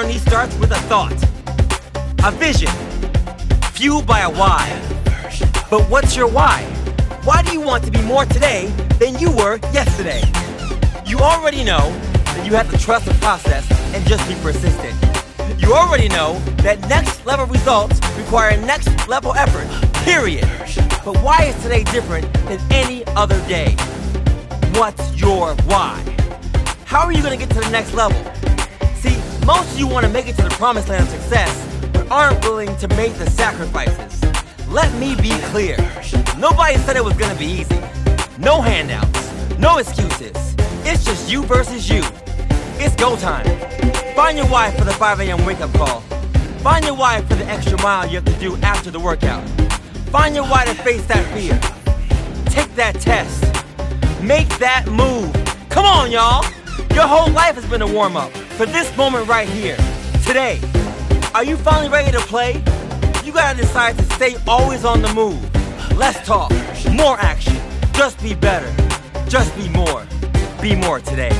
Journey starts with a thought, a vision, fueled by a why. But what's your why? Why do you want to be more today than you were yesterday? You already know that you have to trust the process and just be persistent. You already know that next level results require next level effort, period. But why is today different than any other day? What's your why? How are you going to get to the next level? Most of you want to make it to the promised land of success, but aren't willing to make the sacrifices. Let me be clear. Nobody said it was going to be easy. No handouts, no excuses. It's just you versus you. It's go time. Find your why for the 5 a.m. wake up call. Find your why for the extra mile you have to do after the workout. Find your why to face that fear. Take that test. Make that move. Come on, y'all. Your whole life has been a warm up for this moment right here, today. Are you finally ready to play? You gotta decide to stay always on the move. Less talk, more action. Just be better. Just be more. Be more today.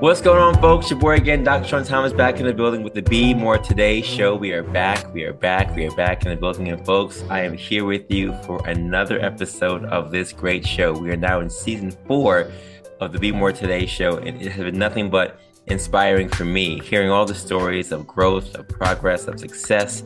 What's going on, folks? Your boy again, Dr. Sean Thomas, back in the building with the Be More Today show. We are back. We are back. We are back in the building. And, folks, I am here with you for another episode of this great show. We are now in season four of the Be More Today show, and it has been nothing but inspiring for me, hearing all the stories of growth, of progress, of success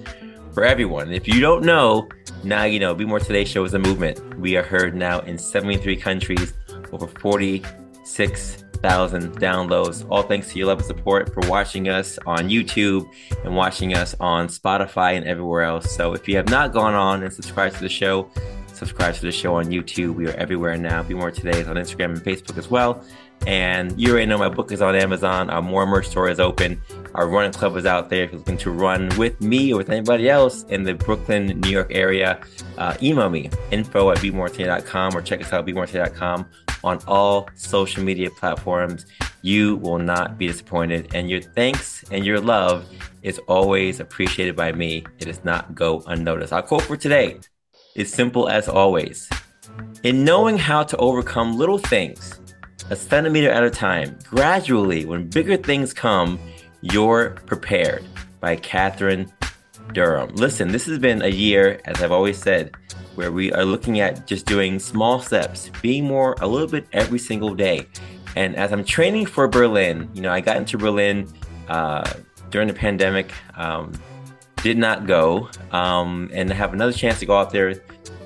for everyone. If you don't know, now you know. Be More Today show is a movement. We are heard now in 73 countries, over 46 thousand downloads. All thanks to your love and support for watching us on YouTube and watching us on Spotify and everywhere else. So if you have not gone on and subscribed to the show, subscribe to the show on YouTube. We are everywhere now. Be More Today is on Instagram and Facebook as well. And you already know my book is on Amazon. Our More Merch store is open. Our running club is out there. If you're looking to run with me or with anybody else in the Brooklyn, New York area, uh, email me info at bemoretoday.com or check us out at bemoretoday.com on all social media platforms. You will not be disappointed. And your thanks and your love is always appreciated by me. It does not go unnoticed. Our quote for today is simple as always. In knowing how to overcome little things, a centimeter at a time, gradually, when bigger things come, you're prepared. By Catherine Durham. Listen, this has been a year, as I've always said, where we are looking at just doing small steps, being more a little bit every single day. And as I'm training for Berlin, you know, I got into Berlin uh, during the pandemic, um, did not go, um, and have another chance to go out there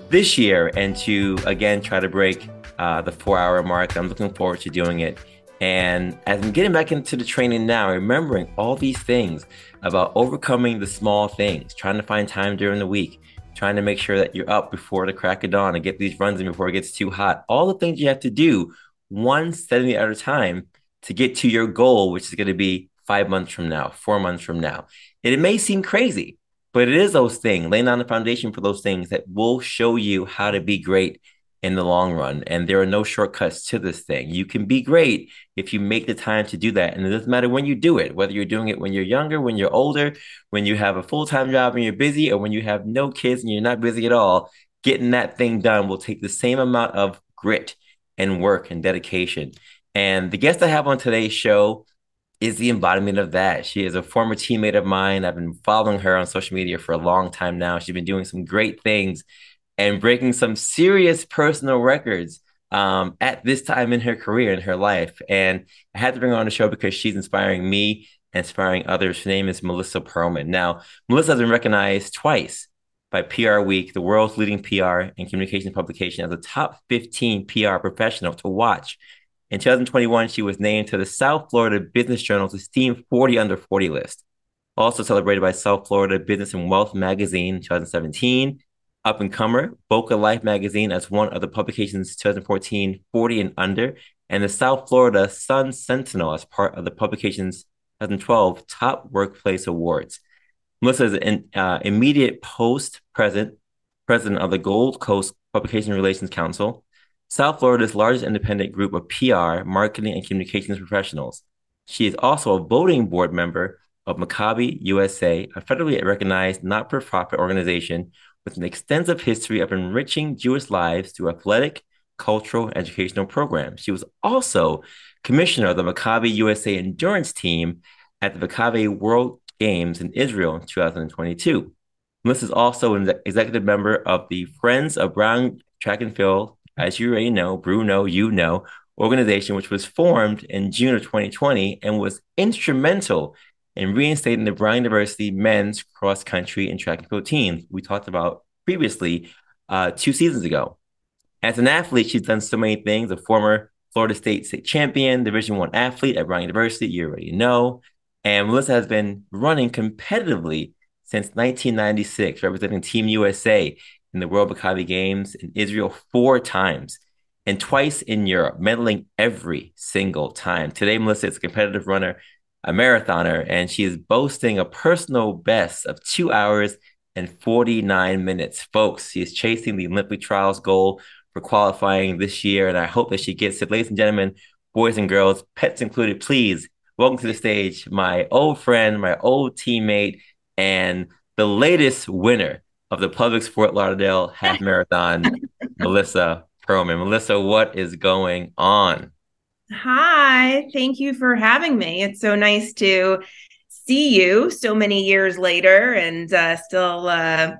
this year and to again try to break uh, the four hour mark. I'm looking forward to doing it. And as I'm getting back into the training now, remembering all these things about overcoming the small things, trying to find time during the week, trying to make sure that you're up before the crack of dawn and get these runs in before it gets too hot. All the things you have to do one setting at a time to get to your goal, which is going to be five months from now, four months from now. And it may seem crazy, But it is those things, laying down the foundation for those things that will show you how to be great in the long run. And there are no shortcuts to this thing. You can be great if you make the time to do that. And it doesn't matter when you do it, whether you're doing it when you're younger, when you're older, when you have a full time job and you're busy, or when you have no kids and you're not busy at all, getting that thing done will take the same amount of grit and work and dedication. And the guest I have on today's show is the embodiment of that. She is a former teammate of mine. I've been following her on social media for a long time now. She's been doing some great things and breaking some serious personal records um, at this time in her career, in her life. And I had to bring her on the show because she's inspiring me, inspiring others. Her name is Melissa Perlman. Now, Melissa has been recognized twice by PR Week, the world's leading PR and communication publication, as a top 15 PR professional to watch. In 2021, she was named to the South Florida Business Journal's esteemed 40 under 40 list. Also celebrated by South Florida Business and Wealth magazine in 2017 up and comer, Boca Life magazine as one of the publication's 2014 40 and under, and the South Florida Sun Sentinel as part of the publication's 2012 Top Workplace Awards. Melissa is an uh, immediate post president, president of the Gold Coast Publication Relations Council, South Florida's largest independent group of PR, marketing, and communications professionals. She is also a voting board member of Maccabi USA, a federally recognized not for profit organization with an extensive history of enriching Jewish lives through athletic, cultural, and educational programs. She was also commissioner of the Maccabi USA endurance team at the Maccabi World Games in Israel in 2022. Melissa is also an executive member of the Friends of Brown Track and Field, as you already know, Bruno, you know, organization, which was formed in June of 2020 and was instrumental and reinstating the Brown University men's cross country and track and field teams we talked about previously uh, two seasons ago. As an athlete, she's done so many things. A former Florida State state champion, Division One athlete at Brown University, you already know. And Melissa has been running competitively since 1996, representing Team USA in the World Maccabi Games in Israel four times and twice in Europe, medaling every single time. Today, Melissa is a competitive runner a marathoner, and she is boasting a personal best of two hours and 49 minutes. Folks, she is chasing the Olympic trials goal for qualifying this year, and I hope that she gets it. Ladies and gentlemen, boys and girls, pets included, please welcome to the stage my old friend, my old teammate, and the latest winner of the Publix Fort Lauderdale Half Marathon, Melissa Perlman. Melissa, what is going on? Hi, thank you for having me. It's so nice to see you so many years later and uh, still uh,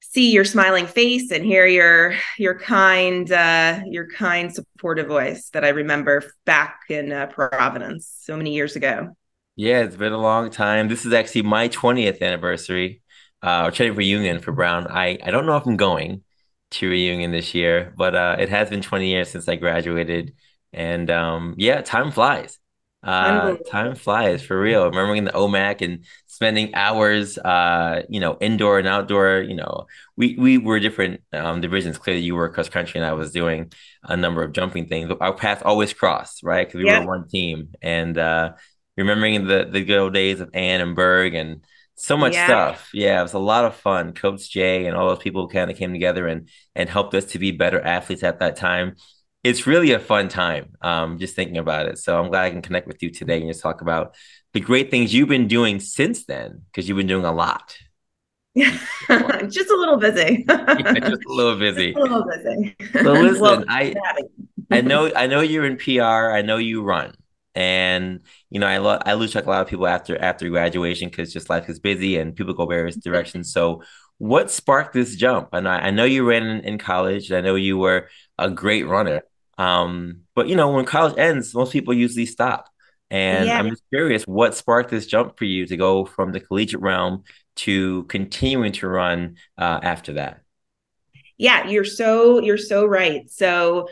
see your smiling face and hear your your kind uh, your kind supportive voice that I remember back in uh, Providence so many years ago. Yeah, it's been a long time. This is actually my 20th anniversary uh, or 20th reunion for Brown. I I don't know if I'm going to reunion this year, but uh, it has been 20 years since I graduated and um, yeah, time flies. Uh, time flies for real. Remembering the OMAC and spending hours, uh, you know, indoor and outdoor. You know, we we were different um, divisions. Clearly, you were cross country, and I was doing a number of jumping things. Our paths always crossed, right? Because we were one team. And uh, remembering the the good old days of Ann and Berg and so much yeah. stuff. Yeah, it was a lot of fun. Coach Jay and all those people kind of came together and and helped us to be better athletes at that time it's really a fun time um, just thinking about it. So I'm glad I can connect with you today and just talk about the great things you've been doing since then, because you've been doing a lot. Yeah, just a little busy. yeah, just a little busy. Just a little busy. So listen, well, I I know I know you're in PR. I know you run, and you know I lo- I lose track a lot of people after after graduation because just life is busy and people go various directions. So what sparked this jump? And I, I know you ran in, in college. I know you were a great runner. Um, but you know, when college ends, most people usually stop. And yeah. I'm just curious, what sparked this jump for you to go from the collegiate realm to continuing to run uh, after that? Yeah, you're so you're so right. So,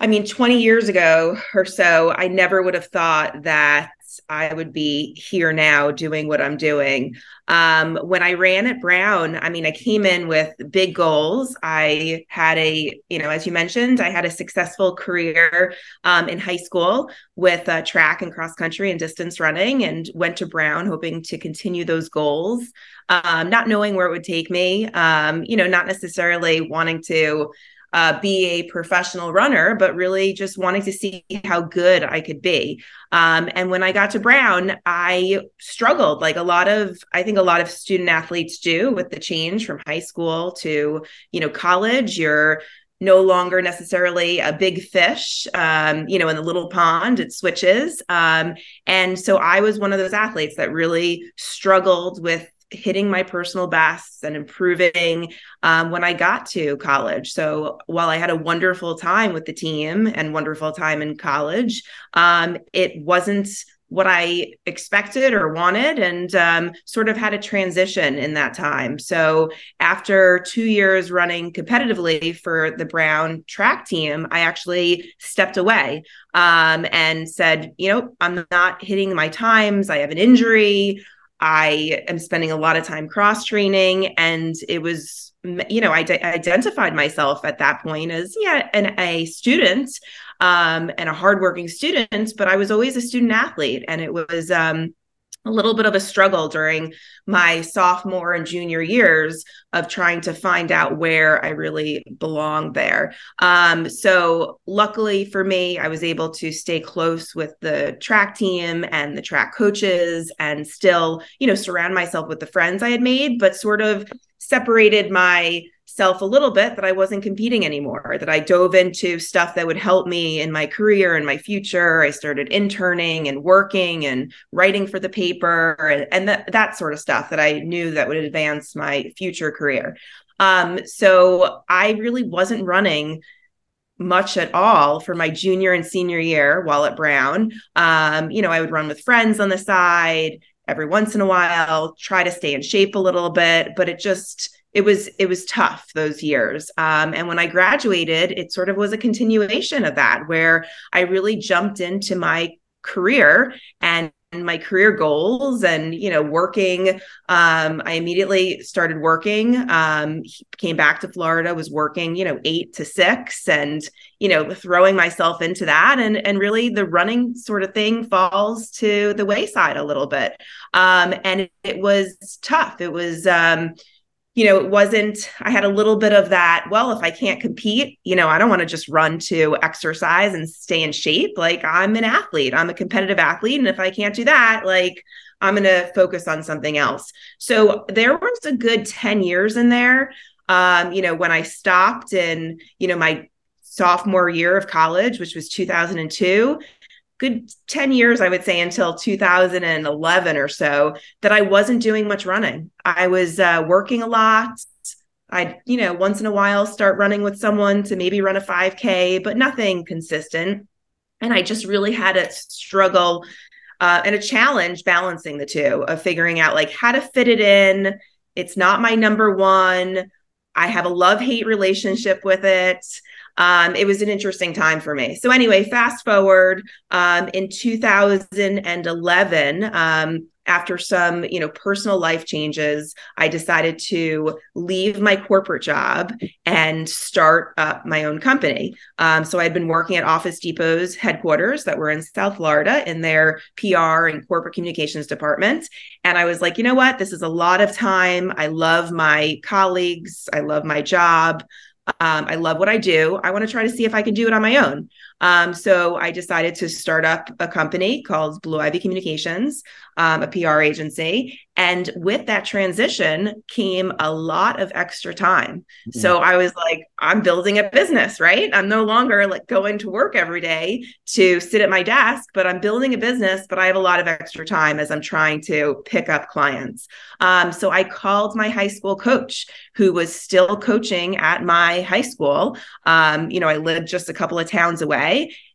I mean, 20 years ago or so, I never would have thought that I would be here now doing what I'm doing. Um, when I ran at Brown, I mean, I came in with big goals. I had a, you know, as you mentioned, I had a successful career um, in high school with uh, track and cross country and distance running, and went to Brown hoping to continue those goals, um, not knowing where it would take me, um, you know, not necessarily wanting to uh, be a professional runner, but really just wanting to see how good I could be. Um, and when I got to Brown, I struggled like a lot of, I think a lot of student athletes do with the change from high school to, you know, college. You're no longer necessarily a big fish um, you know in the little pond it switches um, and so i was one of those athletes that really struggled with hitting my personal bests and improving um, when I got to college. So while I had a wonderful time with the team and wonderful time in college, um, it wasn't what I expected or wanted, and um, sort of had a transition in that time. So, after two years running competitively for the Brown track team, I actually stepped away um, and said, you know, I'm not hitting my times. I have an injury. I am spending a lot of time cross training, and it was, you know, I d- identified myself at that point as yeah, an, a student um, and a hardworking student, but I was always a student athlete, and it was um, a little bit of a struggle during my sophomore and junior years of trying to find out where I really belong there. Um, so, luckily for me, I was able to stay close with the track team and the track coaches and still, you know, surround myself with the friends I had made, but sort of separated my self a little bit that I wasn't competing anymore, that I dove into stuff that would help me in my career and my future. I started interning and working and writing for the paper and, and that, that sort of stuff that I knew that would advance my future career. Um, so I really wasn't running much at all for my junior and senior year while at Brown. Um, you know, I would run with friends on the side every once in a while, try to stay in shape a little bit, but it just, it was it was tough those years. Um, and when i graduated it sort of was a continuation of that where i really jumped into my career and my career goals and you know working um, i immediately started working. Um, came back to florida was working you know eight to six and you know throwing myself into that. And and really the running sort of thing falls to the wayside a little bit. Um, and it, it was tough. It was um, you know, it wasn't, I had a little bit of that. Well, if I can't compete, you know, I don't want to just run to exercise and stay in shape. Like I'm an athlete, I'm a competitive athlete. And if I can't do that, like I'm going to focus on something else. So there was a good 10 years in there. Um, you know, when I stopped in, you know, my sophomore year of college, which was 2002, good 10 years, I would say, until 2011 or so, that I wasn't doing much running. I was uh, working a lot. I'd, you know, once in a while start running with someone to maybe run a 5K, but nothing consistent. And I just really had a struggle uh, and a challenge balancing the two of figuring out like how to fit it in. It's not my number one. I have a love hate relationship with it um, it was an interesting time for me. So anyway, fast forward um, in 2011. Um, after some you know personal life changes i decided to leave my corporate job and start up my own company. Um, so i'd been working at office depot's headquarters that were in south florida in their pr and corporate communications department. And i was like you know what? This is a lot of time. I love my colleagues. I love my job um, I love what I do. I want to try to see if I can do it on my own. Um, so I decided to start up a company called Blue Ivy Communications, um, a PR agency. And with that transition came a lot of extra time. Mm-hmm. So I was like, I'm building a business, right? I'm no longer like going to work every day to sit at my desk, but I'm building a business, but I have a lot of extra time as I'm trying to pick up clients. Um, so I called my high school coach who was still coaching at my high school. Um, you know, I lived just a couple of towns away.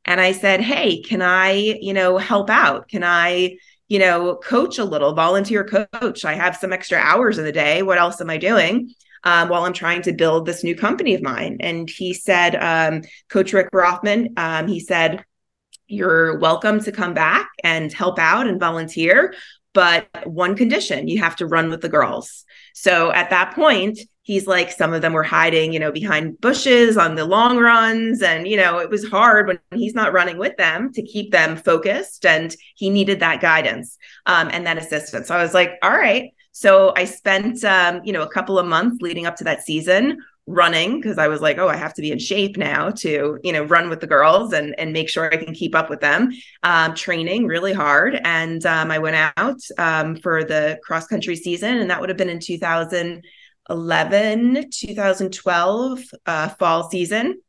And I said, Hey, can I, you know, help out? Can I, you know, coach a little, volunteer coach. I have some extra hours in the day. What else am I doing? Um, while I'm trying to build this new company of mine. And he said, um, Coach Rick Rothman, um, he said, you're welcome to come back and help out and volunteer but one condition you have to run with the girls. So at that point he's like some of them were hiding you know behind bushes on the long runs. And you know it was hard when he's not running with them to keep them focused. And he needed that guidance um, and that assistance. So i was like all right. So i spent um, you know a couple of months leading up to that season running because I was like, oh, I have to be in shape now to, you know, run with the girls and and make sure I can keep up with them. Um, training really hard, and um, I went out um, for the cross country season, and that would have been in 2011, 2012 uh, fall season.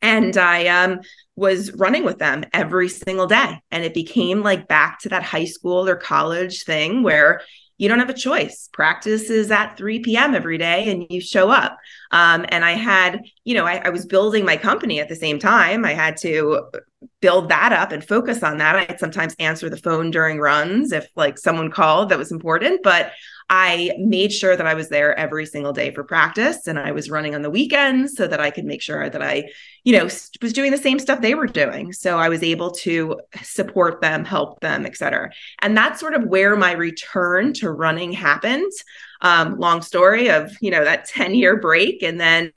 And I um, was running with them every single day. And it became like back to that high school or college thing where you don't have a choice. Practice is at 3 p.m. every day and you show up. Um, and I had, you know, I, I, was building my company at the same time. I had to build that up and focus on that. I'd sometimes answer the phone during runs if like someone called that was important, but I made sure that I was there every single day for practice and I was running on the weekends so that I could make sure that I, you know, was doing the same stuff they were doing. So I was able to support them, help them, et cetera. And that's sort of where my return to running happened. Um, long story of, you know, that 10 year break. And then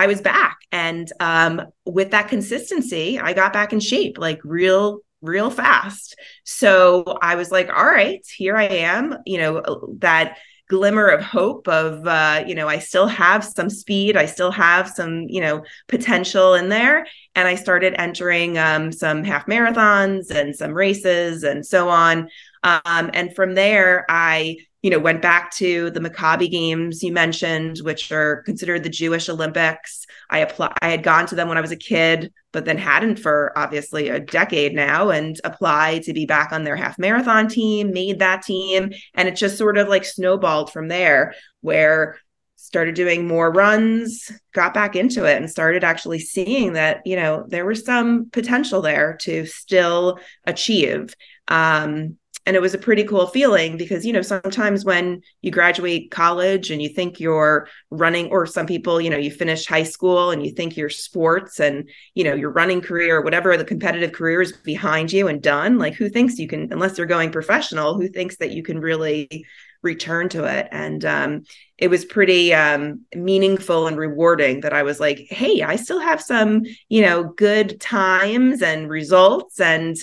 I was back. And um, with that consistency, I got back in shape, like real real fast. So I was like, all right, here I am, you know, that glimmer of hope of uh, you know i still have some speed i still have some you know potential in there and i started entering um, some half marathons and some races and so on um, and from there i you know, went back to the Maccabi Games you mentioned, which are considered the Jewish Olympics. I applied. I had gone to them when I was a kid, but then hadn't for obviously a decade now, and applied to be back on their half marathon team. Made that team, and it just sort of like snowballed from there. Where started doing more runs, got back into it, and started actually seeing that you know there was some potential there to still achieve. Um, and it was a pretty cool feeling because you know sometimes when you graduate college and you think you're running or some people you know you finish high school and you think your sports and you know your running career or whatever the competitive career is behind you and done like who thinks you can unless they're going professional who thinks that you can really return to it? And um, it was pretty um, meaningful and rewarding that i was like hey i still have some you know good times and results and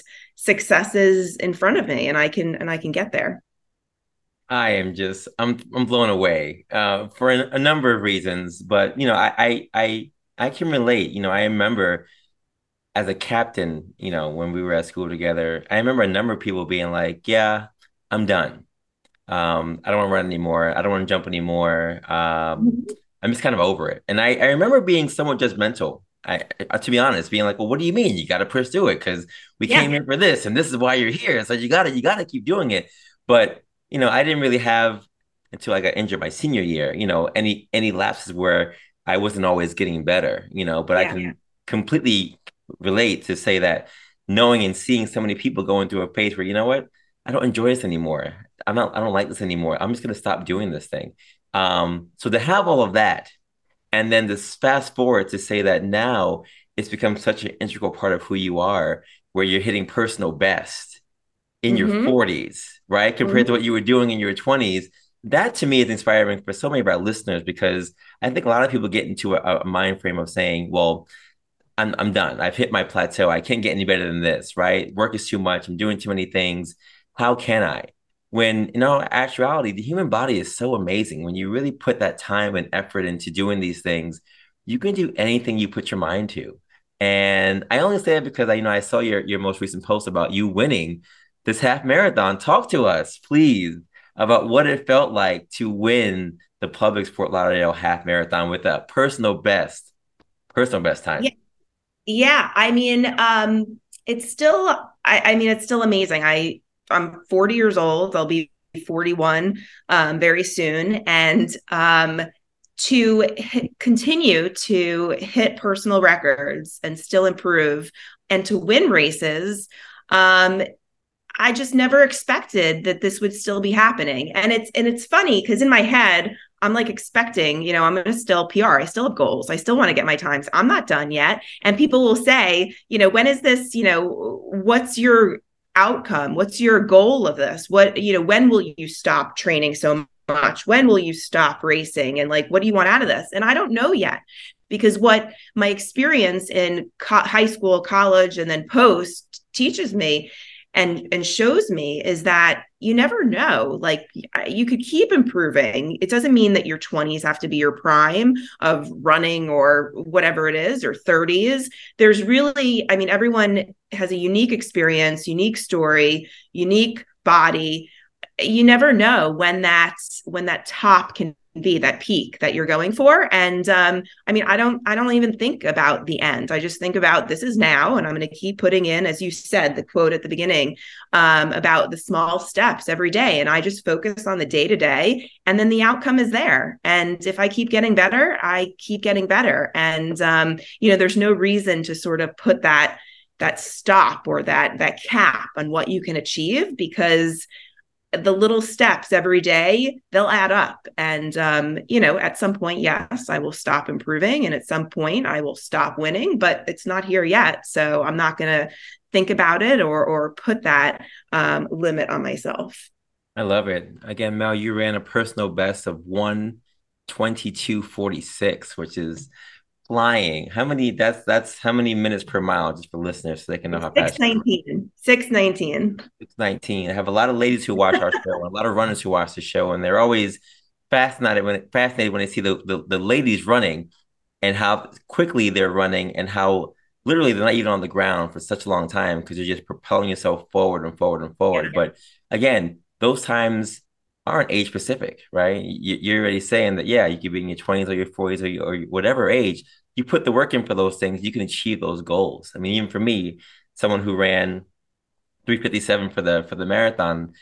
successes in front of me and I can and I can get there. I am just I'm I'm blown away uh, for a, a, number of reasons, but you know I, I I I can relate. You know I remember as a captain, you know when we were at school together, I remember a number of people being like, "Yeah, I'm done. Um, I don't want to run anymore. I don't want to jump anymore. Um, mm-hmm. I'm just kind of over it." And I I remember being somewhat judgmental I, to be honest, being like, well, what do you mean? You got to through it because we yeah. came here for this, and this is why you're here. So you got to, you got to keep doing it. But you know, I didn't really have until I got injured my senior year. You know, any any lapses where I wasn't always getting better. You know, but yeah, I can yeah. completely relate to say that knowing and seeing so many people going through a phase where you know what, I don't enjoy this anymore. I'm not, I don't like this anymore. I'm just gonna stop doing this thing. Um, so to have all of that and then this fast forward to say that now it's become such an integral part of who you are, where you're hitting personal best in mm-hmm. your 40s, right? Compared mm-hmm. to what you were doing in your 20s. That to me is inspiring for so many of our listeners because I think a lot of people get into a, a mind frame of saying, well, I'm, I'm done. I've hit my plateau. I can't get any better than this, right? Work is too much. I'm doing too many things. How can I? When in all actuality the human body is so amazing. When you really put that time and effort into doing these things you can do anything you put your mind to. And i only say that because i you know i saw your your most recent post about you winning this half marathon. Talk to us please about what it felt like to win the Publix Fort Lauderdale half marathon with a personal best personal best time. Yeah, yeah. i mean um it's still I, I mean it's still amazing. I I'm 40 years old. I'll be 41 um, very soon, and um, to continue to hit personal records and still improve and to win races. Um, I just never expected that this would still be happening. And it's and it's funny because in my head, I'm like expecting, you know, I'm going to still PR. I still have goals. I still want to get my times. I'm not done yet. And people will say, you know, when is this, you know, what's your outcome? What's your goal of this? What, you know, when will you stop training so much? When will you stop racing? And like, what do you want out of this? And I don't know yet because what my experience in co- high school, college, and then post teaches me and and shows me is that you never know like you could keep improving. It doesn't mean that your 20s have to be your prime of running or whatever it is or 30s there's really i mean everyone has a unique experience unique story unique body. You never know when that's when that top can be that peak that you're going for. And um, i mean i don't i don't even think about the end. I just think about this is now and i'm going to keep putting in as you said the quote at the beginning um, about the small steps every day. And i just focus on the day to day and then the outcome is there. And if i keep getting better i keep getting better. And um, you know there's no reason to sort of put that that stop or that that cap on what you can achieve because the little steps every day they'll add up. And um, you know at some point yes i will stop improving and at some point i will stop winning but it's not here yet. So i'm not going to think about it or or put that um, limit on myself. I love it. Again mel you ran a personal best of 122.46 which is flying. How many? That's that's how many minutes per mile, just for listeners, so they can know how fast. 619. 619. 619. I have a lot of ladies who watch our show, and a lot of runners who watch the show, and they're always fascinated when fascinated when they see the, the, the ladies running and how quickly they're running and how literally they're not even on the ground for such a long time because you're just propelling yourself forward and forward and forward. Yeah. But again, those times aren't age specific, right? You, are already saying that, yeah, you could be in your 20s or your 40s or, your, or whatever age. You put the work in for those things, you can achieve those goals. I mean, even for me, someone who ran 357 for the for the marathon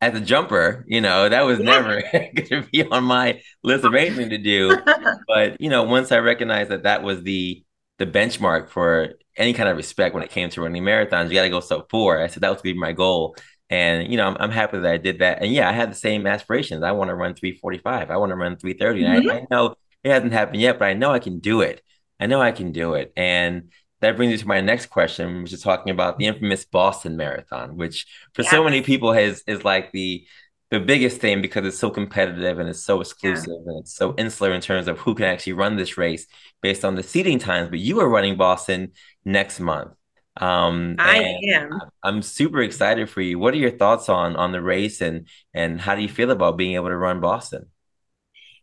as a jumper, you know, that was never going to be on my list of anything to do. but you know, once I recognized that that was the the benchmark for any kind of respect when it came to running marathons, you got to go sub four. I said that was going to be my goal. And you know, I'm, I'm, happy that I did that. And yeah, I had the same aspirations. I want to run 345. I want to run 330. Mm-hmm. I, I, know it hasn't happened yet, but I know I can do it. I know I can do it. And that brings me to my next question, which is talking about the infamous Boston Marathon, which for yeah. so many people has is like the the biggest thing because it's so competitive and it's so exclusive yeah. and it's so insular in terms of who can actually run this race based on the seating times. But you are running Boston next month. Um, I am. I'm super excited for you. What are your thoughts on on the race and and how do you feel about being able to run Boston?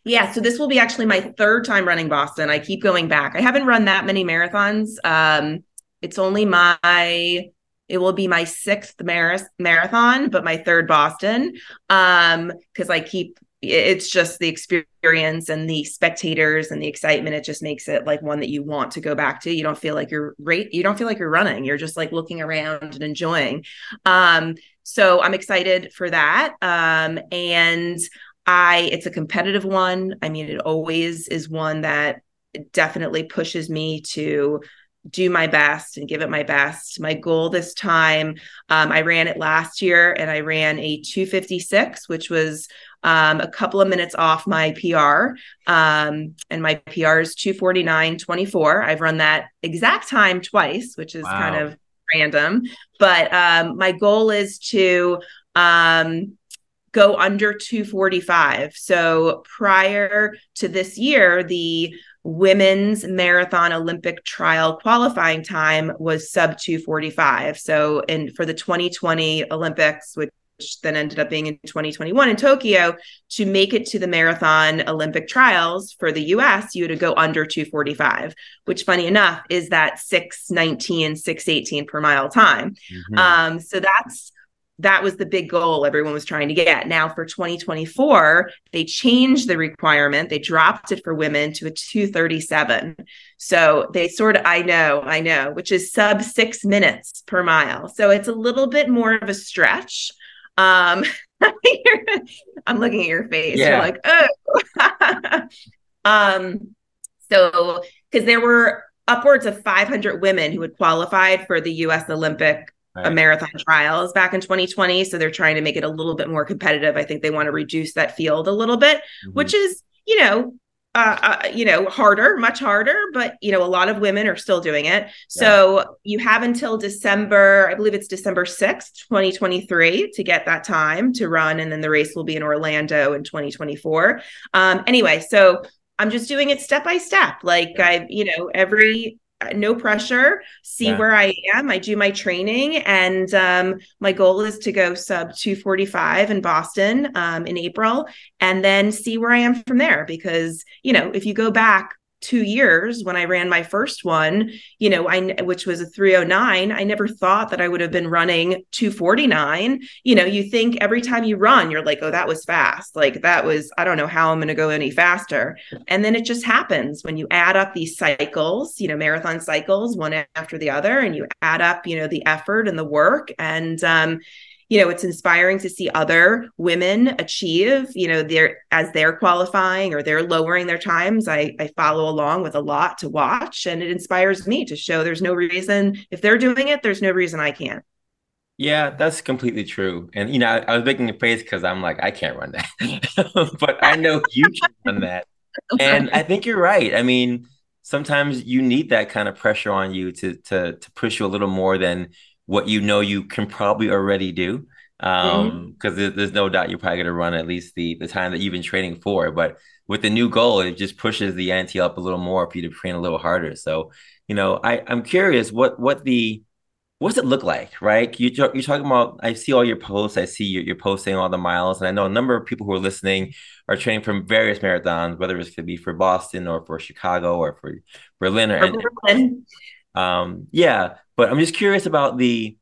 Yeah, so this will be actually my third time running Boston. I keep going back. I haven't run that many marathons. Um, it's only my it will be my sixth mar- marathon, but my third Boston. Um, because I keep it's just the experience and the spectators and the excitement. It just makes it like one that you want to go back to. You don't feel like you're right you don't feel like you're running. You're just like looking around and enjoying. Um so i'm excited for that. Um and i it's a competitive one. I mean it always is one that definitely pushes me to do my best and give it my best. My goal this time, um, I ran it last year and I ran a 256, which was um, a couple of minutes off my PR. Um, and my PR is 249.24. I've run that exact time twice, which is wow. kind of random. But um, my goal is to um, go under 245. So prior to this year, the women's marathon Olympic trial qualifying time was sub 245. So in for the 2020 Olympics, which then ended up being in 2021 in Tokyo, to make it to the marathon Olympic trials for the US, you had to go under 245, which funny enough is that 619, 618 per mile time. Mm-hmm. Um, so that's that was the big goal everyone was trying to get. Now for 2024, they changed the requirement. They dropped it for women to a 237. So they sort of, I know, I know, which is sub six minutes per mile. So it's a little bit more of a stretch. Um, I'm looking at your face. Yeah. You're like, oh. um, so because there were upwards of 500 women who had qualified for the U.S. Olympic right. marathon trials back in 2020. So they're trying to make it a little bit more competitive. I think they want to reduce that field a little bit, mm-hmm. which is you know, uh, uh, you know, harder, much harder, but you know, a lot of women are still doing it. Yeah. So you have until December, I believe it's December 6th, 2023 to get that time to run. And then the race will be in Orlando in 2024. Um, anyway, so I'm just doing it step by step. Like I, you know, every no pressure see yeah. where i am i do my training and um, my goal is to go sub 245 in boston um, in april and then see where i am from there because you know if you go back two years when I ran my first one, you know, I which was a 309, I never thought that I would have been running 249. You know, you think every time you run, you're like, oh, that was fast. Like that was, I don't know how I'm going to go any faster. And then it just happens when you add up these cycles, you know, marathon cycles, one after the other, and you add up, you know, the effort and the work. And um, you know it's inspiring to see other women achieve you know they're as they're qualifying or they're lowering their times i i follow along with a lot to watch and it inspires me to show there's no reason if they're doing it there's no reason i can't yeah, that's completely true. And you know, I, I was making a face because I'm like, I can't run that, but I know you can run that. And I think you're right. I mean, sometimes you need that kind of pressure on you to to to push you a little more than what you know you can probably already do. Um, because mm-hmm. there's no doubt you're probably going to run at least the the time that you've been training for. But with the new goal, it just pushes the ante up a little more for you to train a little harder. So, you know, I I'm curious what what the what's it look like, right? You, you're talking about, I see all your posts, I see you're, you're, posting all the miles, and I know a number of people who are listening are training from various marathons, whether it's going to be for Boston or for Chicago or for Berlin or, or Berlin. Um, yeah, but I'm just curious about the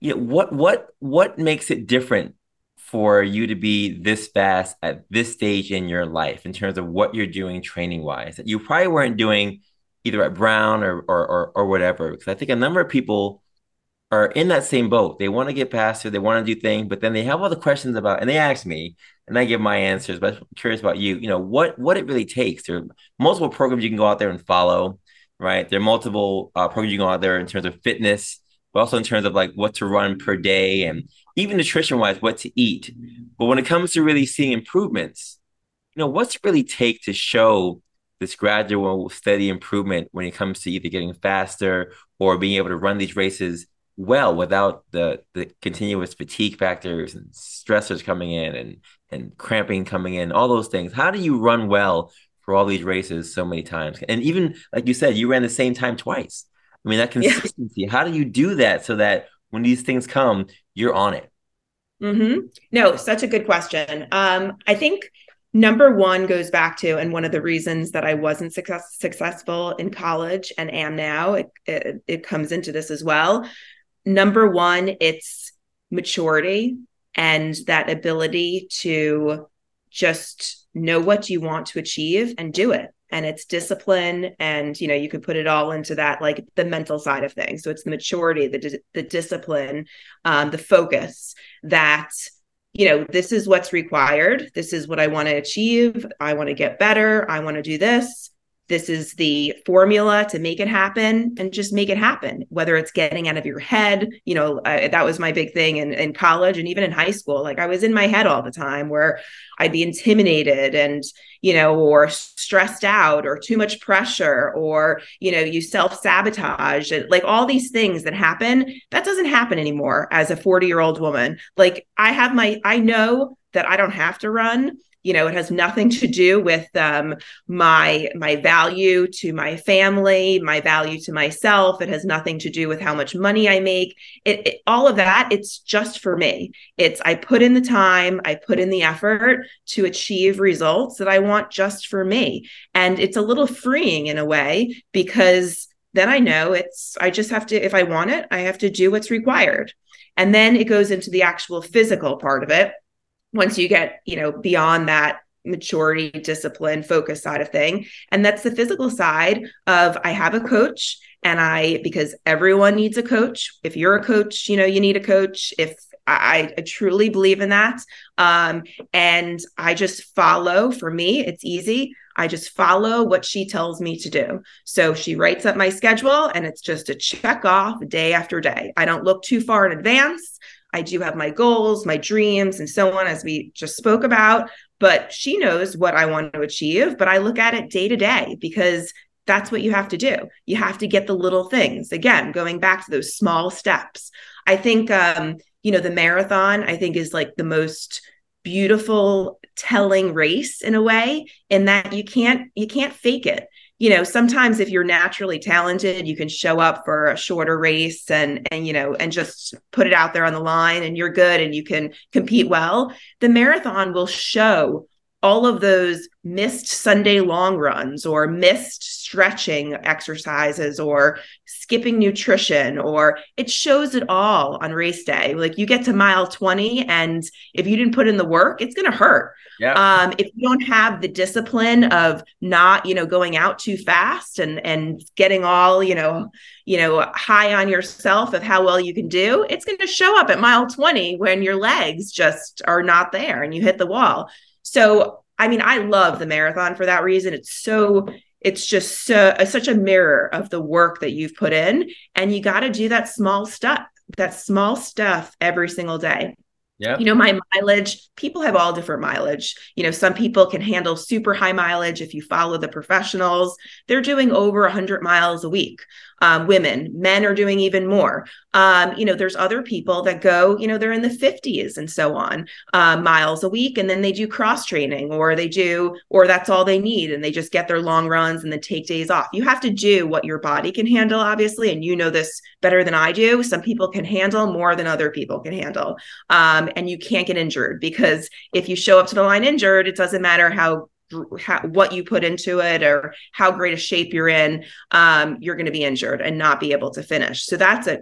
yeah, what what what makes it different for you to be this fast at this stage in your life in terms of what you're doing training wise that you probably weren't doing either at Brown or or or, or whatever. Because I think a number of people are in that same boat. They want to get faster, they want to do things, but then they have all the questions about, and they ask me, and I give my answers. But I'm curious about you. You know what what it really takes. There are multiple programs you can go out there and follow right? There are multiple uh, programs you go out there in terms of fitness, but also in terms of like what to run per day and even nutrition wise, what to eat. But when it comes to really seeing improvements, you know, what's really take to show this gradual, steady improvement when it comes to either getting faster or being able to run these races well without the the continuous fatigue factors and stressors coming in and and cramping coming in, all those things. How do you run well for all these races so many times. And even like you said, you ran the same time twice. I mean, that consistency. Yeah. How do you do that so that when these things come, you're on it? Mm-hmm. No, such a good question. Um, I think number one goes back to, and one of the reasons that I wasn't success, successful in college and am now, it, it, it comes into this as well. Number one, it's maturity and that ability to just know what you want to achieve and do it. And it's discipline and you know you could put it all into that like the mental side of things. So it's the maturity the the discipline um, the focus that you know this is what's required. This is what i want to achieve. I want to get better. I want to do this this is the formula to make it happen and just make it happen whether it's getting out of your head you know that was my big thing in, in college and even in high school. Like i was in my head all the time where i'd be intimidated and you know or stressed out or too much pressure or you know you self-sabotage and like all these things that happen. That doesn't happen anymore as a 40 year old woman. Like i have my i know that i don't have to run you know it has nothing to do with um, my my value to my family my value to myself. It has nothing to do with how much money i make. It, it, all of that it's just for me. It's i put in the time i put in the effort to achieve results that i want just for me. And it's a little freeing in a way because then i know it's i just have to if i want it i have to do what's required. And then it goes into the actual physical part of it once you get you know beyond that maturity discipline focus side of thing and that's the physical side of i have a coach and i because everyone needs a coach if you're a coach you know you need a coach if I, I, truly believe in that. Um, and I just follow for me, it's easy. I just follow what she tells me to do. So she writes up my schedule and it's just a check off day after day. I don't look too far in advance. I do have my goals, my dreams, and so on, as we just spoke about. but she knows what I want to achieve, but I look at it day to day because that's what you have to do. You have to get the little things. Again, going back to those small steps. I think um, you know, the marathon I think is like the most beautiful telling race in a way in that you can't you can't fake it you know sometimes if you're naturally talented you can show up for a shorter race and and you know and just put it out there on the line and you're good and you can compete well. The marathon will show all of those missed Sunday long runs or missed stretching exercises or skipping nutrition or it shows it all on race day. Like you get to mile 20 and if you didn't put in the work, it's going to hurt. Yeah. Um, if you don't have the discipline of not, you know, going out too fast and and getting all, you know, you know, high on yourself of how well you can do, it's going to show up at mile 20 when your legs just are not there and you hit the wall. So, I mean, I love the marathon for that reason. It's so it's just so, uh, such a mirror of the work that you've put in and you got to do that small stuff that small stuff every single day yeah. You know, my mileage, people have all different mileage. You know, some people can handle super high mileage if you follow the professionals. They're doing over 100 miles a week. Um, women, men are doing even more. Um, you know, there's other people that go, you know, they're in the 50s and so on uh, miles a week, and then they do cross training or they do, or that's all they need, and they just get their long runs and then take days off. You have to do what your body can handle, obviously, and you know this better than I do. Some people can handle more than other people can handle. Um, and you can't get injured because if you show up to the line injured, it doesn't matter how what you put into it or how great a shape you're in, um, you're going to be injured and not be able to finish. So that's a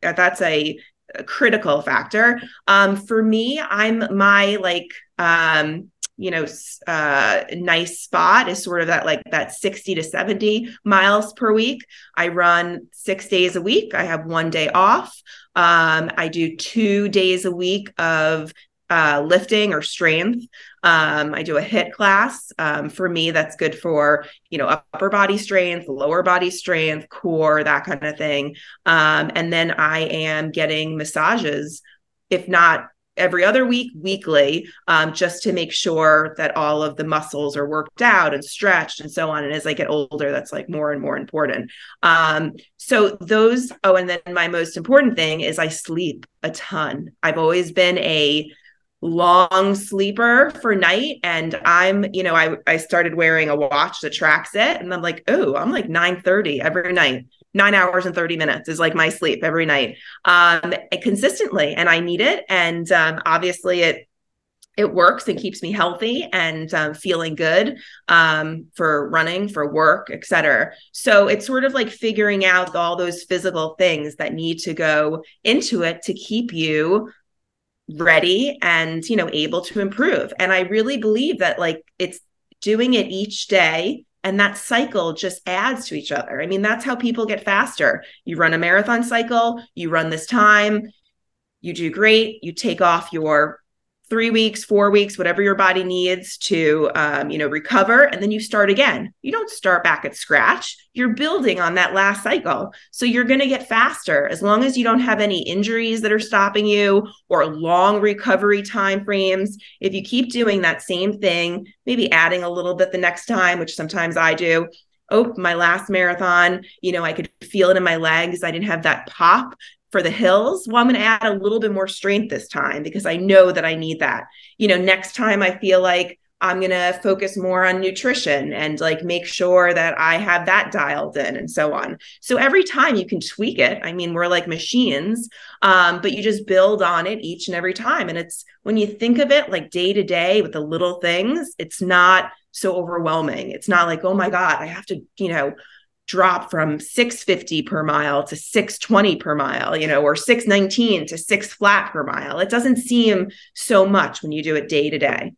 that's a, a critical factor. Um, for me, I'm my like um, you know uh, nice spot is sort of that like that 60 to 70 miles per week i run six days a week i have one day off um, i do two days a week of uh, lifting or strength um, i do a HIIT class um, for me that's good for you know upper body strength lower body strength core that kind of thing um, and then i am getting massages if not every other week, weekly, um, just to make sure that all of the muscles are worked out and stretched and so on. And as I get older, that's like more and more important. Um, so those, oh, and then my most important thing is I sleep a ton. I've always been a long sleeper for night. And i'm you know i i started wearing a watch that tracks it. And i'm like oh i'm like 9 30 every night. Nine hours and 30 minutes is like my sleep every night. Um consistently and i need it. And um, obviously it it works and keeps me healthy and um, feeling good um, for running for work etc so it's sort of like figuring out all those physical things that need to go into it to keep you ready and you know able to improve and i really believe that like it's doing it each day and that cycle just adds to each other. I mean, that's how people get faster. You run a marathon cycle, you run this time, you do great, you take off your three weeks, four weeks, whatever your body needs to, um, you know, recover, and then you start again. You don't start back at scratch. You're building on that last cycle, so you're going to get faster as long as you don't have any injuries that are stopping you or long recovery time frames. If you keep doing that same thing, maybe adding a little bit the next time, which sometimes I do, oh, my last marathon, you know, I could feel it in my legs. I didn't have that pop for the hills, well, I'm going to add a little bit more strength this time because I know that I need that. You know, next time I feel like I'm going to focus more on nutrition and like make sure that I have that dialed in and so on. So every time you can tweak it. I mean, we're like machines, um, but you just build on it each and every time. And it's when you think of it like day to day with the little things, it's not so overwhelming. It's not like, oh my God, I have to, you know, drop from 650 per mile to 620 per mile, you know, or 619 to six flat per mile. It doesn't seem so much when you do it day to day.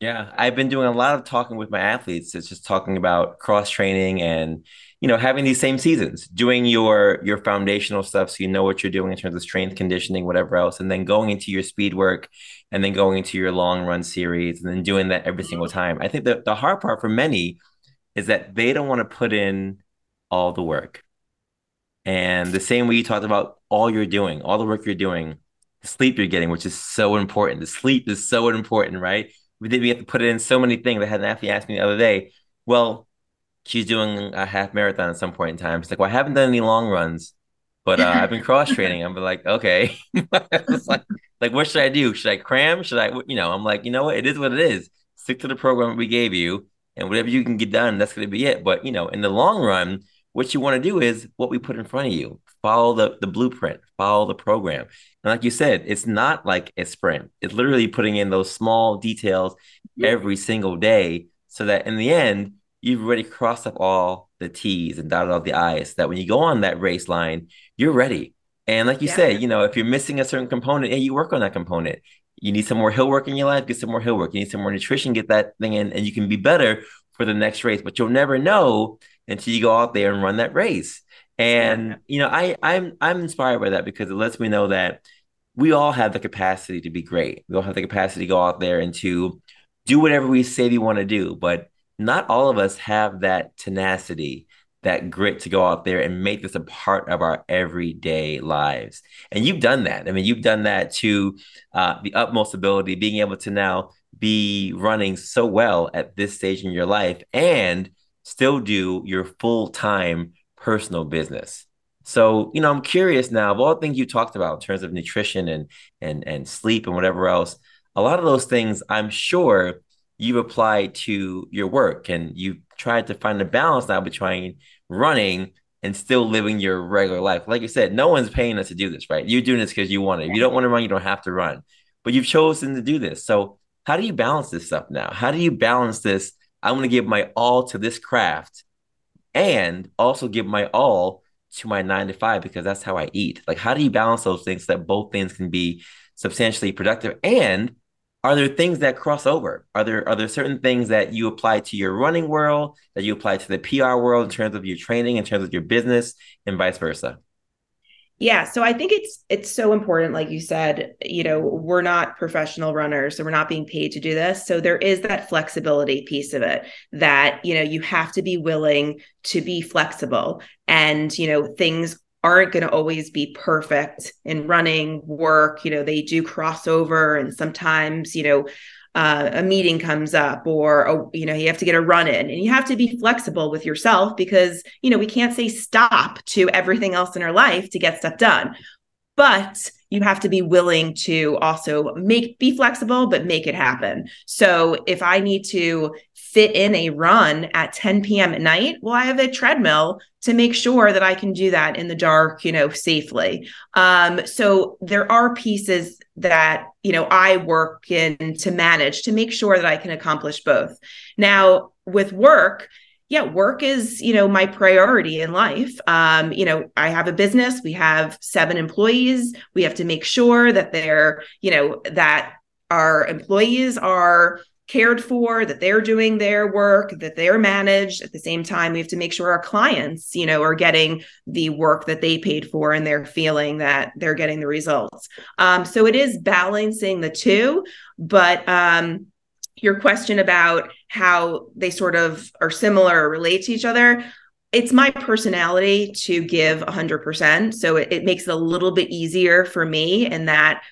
Yeah, I've been doing a lot of talking with my athletes. It's just talking about cross training and you know having these same seasons, doing your your foundational stuff so you know what you're doing in terms of strength conditioning, whatever else, and then going into your speed work and then going into your long run series and then doing that every single time. I think that the hard part for many is that they don't want to put in all the work. And the same way you talked about all you're doing, all the work you're doing, the sleep you're getting, which is so important. The sleep is so important, right? we did we have to put it in so many things. I had an athlete ask me the other day, well, she's doing a half marathon at some point in time. She's like, well, I haven't done any long runs, but uh, I've been cross training. I'm like, okay, like, like, what should I do? Should I cram? Should I, you know, I'm like, you know what? It is what it is. Stick to the program we gave you, and whatever you can get done, that's going to be it. But you know, in the long run, what you want to do is what we put in front of you. Follow the the blueprint. Follow the program. And like you said, it's not like a sprint. It's literally putting in those small details every single day, so that in the end, you've already crossed up all the T's and dotted all the I's. So that when you go on that race line, you're ready. And like you yeah. said, you know, if you're missing a certain component, and you work on that component. You need some more hill work in your life, get some more hill work. You need some more nutrition, get that thing in, and you can be better for the next race. But you'll never know until you go out there and run that race. And yeah. you know, I I'm I'm inspired by that because it lets me know that we all have the capacity to be great. We all have the capacity to go out there and to do whatever we say we want to do. But not all of us have that tenacity, that grit to go out there and make this a part of our everyday lives. And you've done that. I mean, you've done that to uh, the utmost ability, being able to now be running so well at this stage in your life and still do your full time personal business. So, you know, I'm curious now of all the things you talked about in terms of nutrition and and and sleep and whatever else, a lot of those things I'm sure you've applied to your work and you've tried to find a balance now between running and still living your regular life. Like you said, no one's paying us to do this, right? You're doing this because you want it. If you don't want to run, you don't have to run. But you've chosen to do this. So how do you balance this stuff now? How do you balance this? I'm going to give my all to this craft and also give my all to my nine to five because that's how I eat. Like, how do you balance those things so that both things can be substantially productive and are there things that cross over? Are there are there certain things that you apply to your running world that you apply to the PR world in terms of your training, in terms of your business, and vice versa? Yeah, so I think it's it's so important like you said, you know, we're not professional runners, so we're not being paid to do this. So there is that flexibility piece of it that, you know, you have to be willing to be flexible and, you know, things aren't going to always be perfect in running work you know they do cross over and sometimes you know uh, a meeting comes up or a, you know you have to get a run in and you have to be flexible with yourself because you know we can't say stop to everything else in our life to get stuff done. But you have to be willing to also make be flexible but make it happen so if i need to fit in a run at 10 p.m. at night, well, I have a treadmill to make sure that I can do that in the dark, you know, safely. Um, so there are pieces that, you know, I work in to manage to make sure that I can accomplish both. Now, with work, yeah, work is, you know, my priority in life. Um, you know, I have a business, we have seven employees. We have to make sure that they're, you know, that our employees are cared for, that they're doing their work, that they're managed. At the same time, we have to make sure our clients, you know, are getting the work that they paid for and they're feeling that they're getting the results. Um, so it is balancing the two. But um, your question about how they sort of are similar or relate to each other, it's my personality to give 100%. So it, it makes it a little bit easier for me in that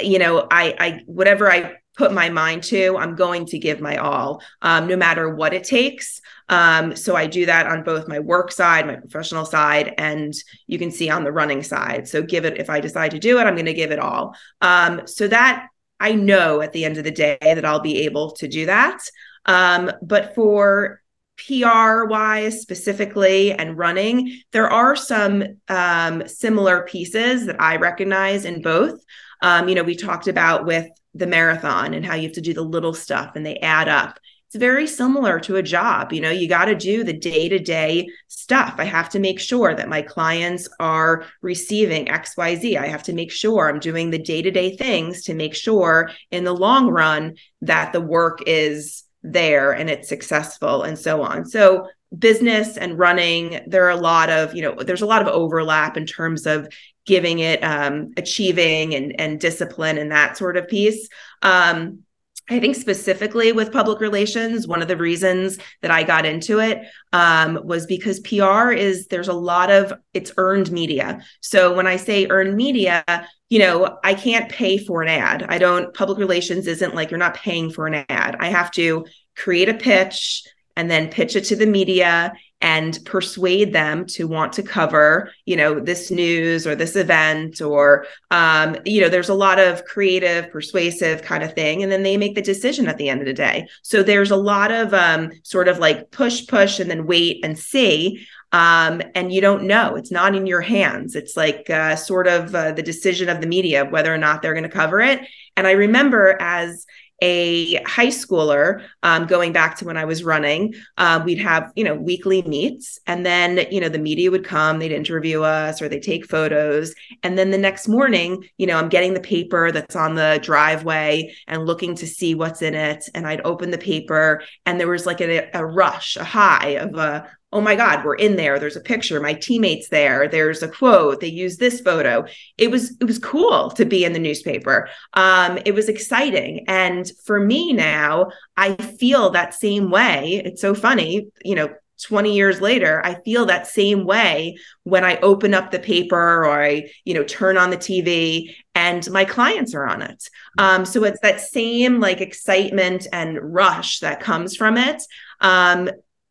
you know i i whatever i put my mind to, I'm going to give my all, um, no matter what it takes. Um, so I do that on both my work side, my professional side, and you can see on the running side. So give it, if I decide to do it, I'm going to give it all. Um, so that I know at the end of the day that I'll be able to do that. Um, but for PR wise specifically and running, there are some um, similar pieces that I recognize in both. Um, you know, we talked about with the marathon and how you have to do the little stuff and they add up. It's very similar to a job. You know, you got to do the day to day stuff. I have to make sure that my clients are receiving XYZ. I have to make sure I'm doing the day to day things to make sure in the long run that the work is there and it's successful and so on. So, business and running, there are a lot of, you know, there's a lot of overlap in terms of giving it um, achieving and, and discipline and that sort of piece. Um, I think specifically with public relations, one of the reasons that I got into it um, was because PR is there's a lot of it's earned media. So when I say earned media, you know, I can't pay for an ad. I don't, public relations isn't like you're not paying for an ad. I have to create a pitch and then pitch it to the media and persuade them to want to cover you know this news or this event or um, you know there's a lot of creative persuasive kind of thing and then they make the decision at the end of the day. So there's a lot of um, sort of like push push and then wait and see um, and you don't know. It's not in your hands. It's like uh, sort of uh, the decision of the media whether or not they're going to cover it. And i remember as a high schooler um, going back to when i was running uh, we'd have you know weekly meets and then you know the media would come they'd interview us or they take photos and then the next morning you know i'm getting the paper that's on the driveway and looking to see what's in it and i'd open the paper and there was like a, a rush a high of a oh my god we're in there. There's a picture. My teammates there. There's a quote. They use this photo. It was it was cool to be in the newspaper. Um, it was exciting. And for me now i feel that same way. It's so funny you know 20 years later i feel that same way when i open up the paper or i you know turn on the tv and my clients are on it. Um, so it's that same like excitement and rush that comes from it. Um,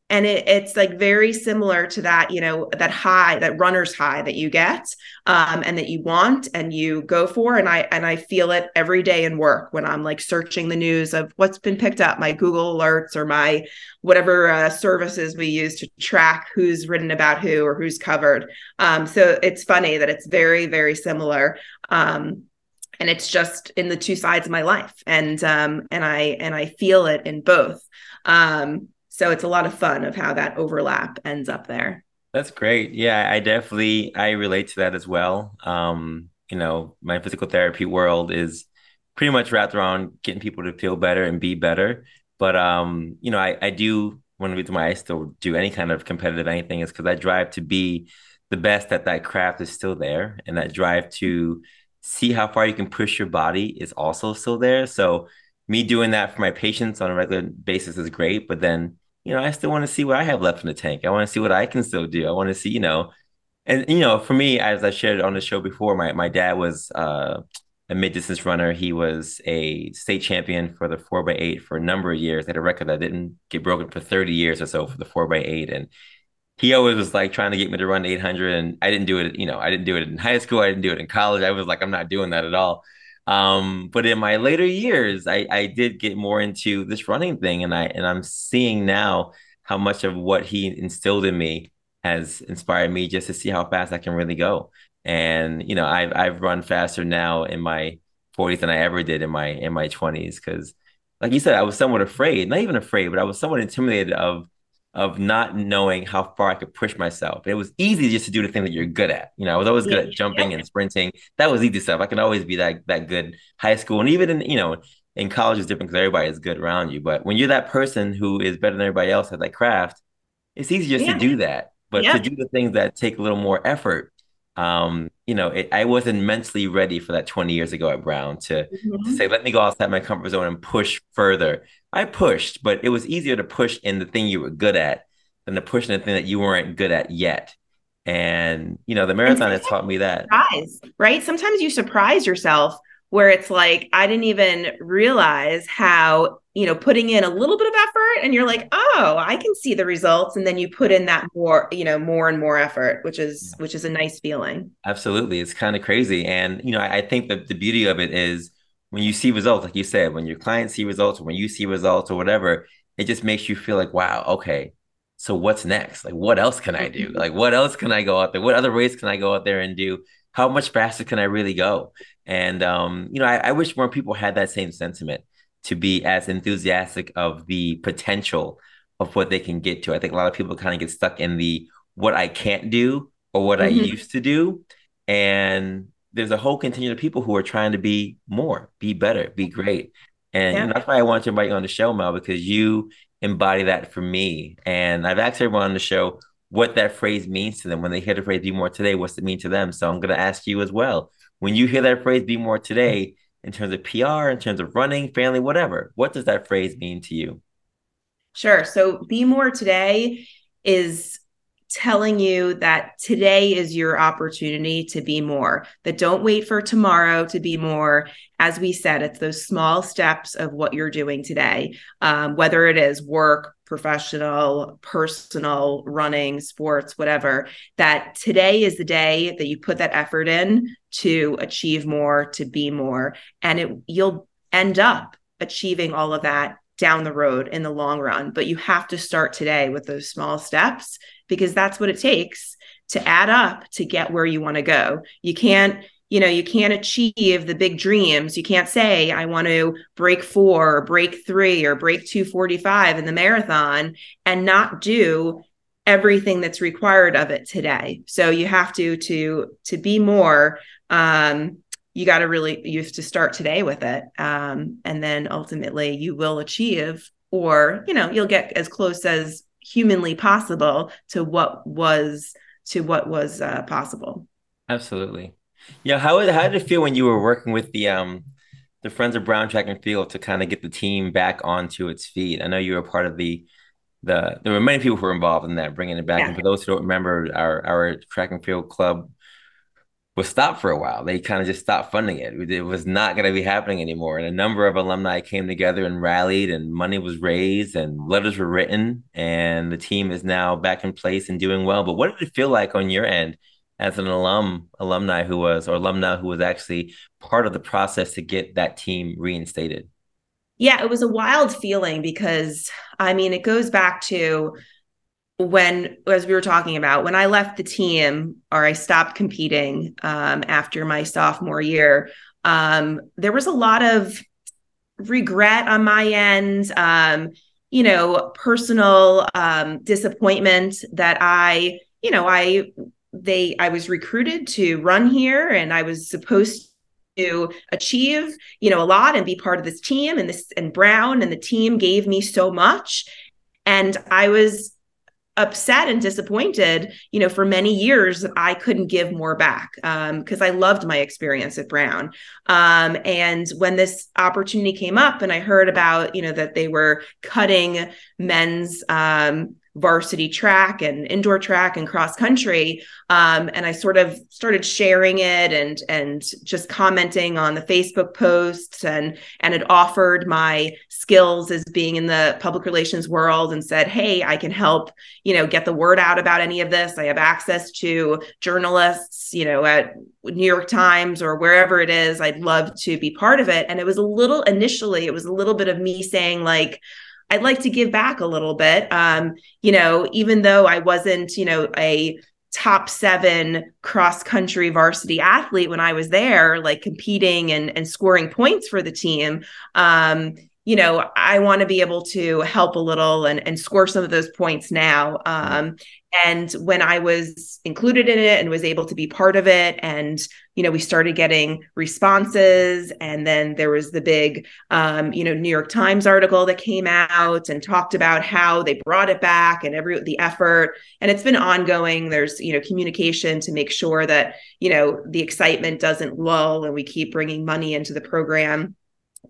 and it, it's like very similar to that you know that high that runner's high that you get um, and that you want and you go for. And i and i feel it every day in work when i'm like searching the news of what's been picked up my google alerts or my whatever uh, services we use to track who's written about who or who's covered. Um, so it's funny that it's very very similar um, and it's just in the two sides of my life. And um, and i and i feel it in both. Um, so it's a lot of fun of how that overlap ends up there. That's great. Yeah, I definitely I relate to that as well. Um, you know, my physical therapy world is pretty much wrapped around getting people to feel better and be better. But um, you know, I, I do one reasons why I still do any kind of competitive anything is because I drive to be the best at that craft is still there, and that drive to see how far you can push your body is also still there. So me doing that for my patients on a regular basis is great, but then you know, I still want to see what I have left in the tank. I want to see what I can still do. I want to see, you know, and you know, for me, as I shared on the show before, my my dad was uh, a mid distance runner. He was a state champion for the four by eight for a number of years. Had a record that didn't get broken for thirty years or so for the four by eight, and he always was like trying to get me to run eight hundred, and I didn't do it. You know, I didn't do it in high school. I didn't do it in college. I was like, I'm not doing that at all. Um, but in my later years, I, I did get more into this running thing, and I and I'm seeing now how much of what he instilled in me has inspired me just to see how fast I can really go. And you know, I've I've run faster now in my 40s than I ever did in my in my 20s because, like you said, I was somewhat afraid, not even afraid, but I was somewhat intimidated of of not knowing how far I could push myself. It was easy just to do the thing that you're good at. You know, I was always good at jumping and sprinting. That was easy stuff. I can always be that that good high school and even in you know in college is different because everybody is good around you. But when you're that person who is better than everybody else at that craft, it's easy just yeah. to do that. But yeah. to do the things that take a little more effort, um, you know, it, I wasn't mentally ready for that 20 years ago at Brown to, mm-hmm. to say, let me go outside my comfort zone and push further. I pushed, but it was easier to push in the thing you were good at than to push in the thing that you weren't good at yet. And you know, the marathon has taught me that. Surprise, right? Sometimes you surprise yourself where it's like I didn't even realize how you know putting in a little bit of effort and you're like oh I can see the results. And then you put in that more you know more and more effort which is yeah. which is a nice feeling. Absolutely. It's kind of crazy. And you know I, I think that the beauty of it is when you see results like you said when your clients see results or when you see results or whatever it just makes you feel like wow okay. So what's next? Like what else can I do? Mm-hmm. like what else can I go out there? What other ways can I go out there and do? How much faster can I really go? And um, you know, I, I wish more people had that same sentiment to be as enthusiastic of the potential of what they can get to. I think a lot of people kind of get stuck in the what I can't do or what mm-hmm. I used to do. And there's a whole contingent of people who are trying to be more, be better, be great. And yeah. that's why I want to invite you on the show, Mel, because you embody that for me. And I've asked everyone on the show what that phrase means to them. When they hear the phrase be more today, what's it mean to them? So I'm going to ask you as well when you hear that phrase be more today, in terms of PR, in terms of running, family, whatever. What does that phrase mean to you? Sure. So be more today is telling you that today is your opportunity to be more, that don't wait for tomorrow to be more. As we said, it's those small steps of what you're doing today, um, whether it is work, professional, personal, running, sports, whatever, that today is the day that you put that effort in to achieve more, to be more. And it you'll end up achieving all of that down the road in the long run. But you have to start today with those small steps because that's what it takes to add up to get where you want to go. You can't, you know, you can't achieve the big dreams. You can't say, I want to break four or break three or break 245 in the marathon and not do everything that's required of it today. So you have to to to be more um you got to really you have to start today with it um, and then ultimately you will achieve or you know you'll get as close as humanly possible to what was to what was uh, possible. Absolutely. Yeah how, how did it feel when you were working with the um the friends of brown track and field to kind of get the team back onto its feet? I know you were part of the the there were many people who were involved in that bringing it back. Yeah. and for those who don't remember our our track and field club was stopped for a while. They kind of just stopped funding it. It was not going to be happening anymore. And a number of alumni came together and rallied, and money was raised, and letters were written, and the team is now back in place and doing well. But what did it feel like on your end as an alum, alumni who was, or alumna who was actually part of the process to get that team reinstated? Yeah, it was a wild feeling because, I mean, it goes back to when as we were talking about when i left the team or i stopped competing um, after my sophomore year um, there was a lot of regret on my end um, you know personal um, disappointment that i you know i they i was recruited to run here and i was supposed to achieve you know a lot and be part of this team and this and brown and the team gave me so much. And i was upset and disappointed you know for many years i couldn't give more back because um, i loved my experience at brown. Um, and when this opportunity came up and i heard about you know that they were cutting men's um, varsity track and indoor track and cross country. Um, and i sort of started sharing it and and just commenting on the facebook posts and and it offered my skills as being in the public relations world and said hey i can help you know get the word out about any of this. I have access to journalists you know at new york times or wherever it is. I'd love to be part of it. And it was a little initially it was a little bit of me saying like I'd like to give back a little bit. Um, you know, even though I wasn't, you know, a top seven cross country varsity athlete when I was there, like competing and, and scoring points for the team. Um, you know, I want to be able to help a little and, and score some of those points now. Um, and when I was included in it and was able to be part of it, and you know, we started getting responses, and then there was the big, um, you know, New York Times article that came out and talked about how they brought it back and every the effort, and it's been ongoing. There's you know communication to make sure that you know the excitement doesn't lull, and we keep bringing money into the program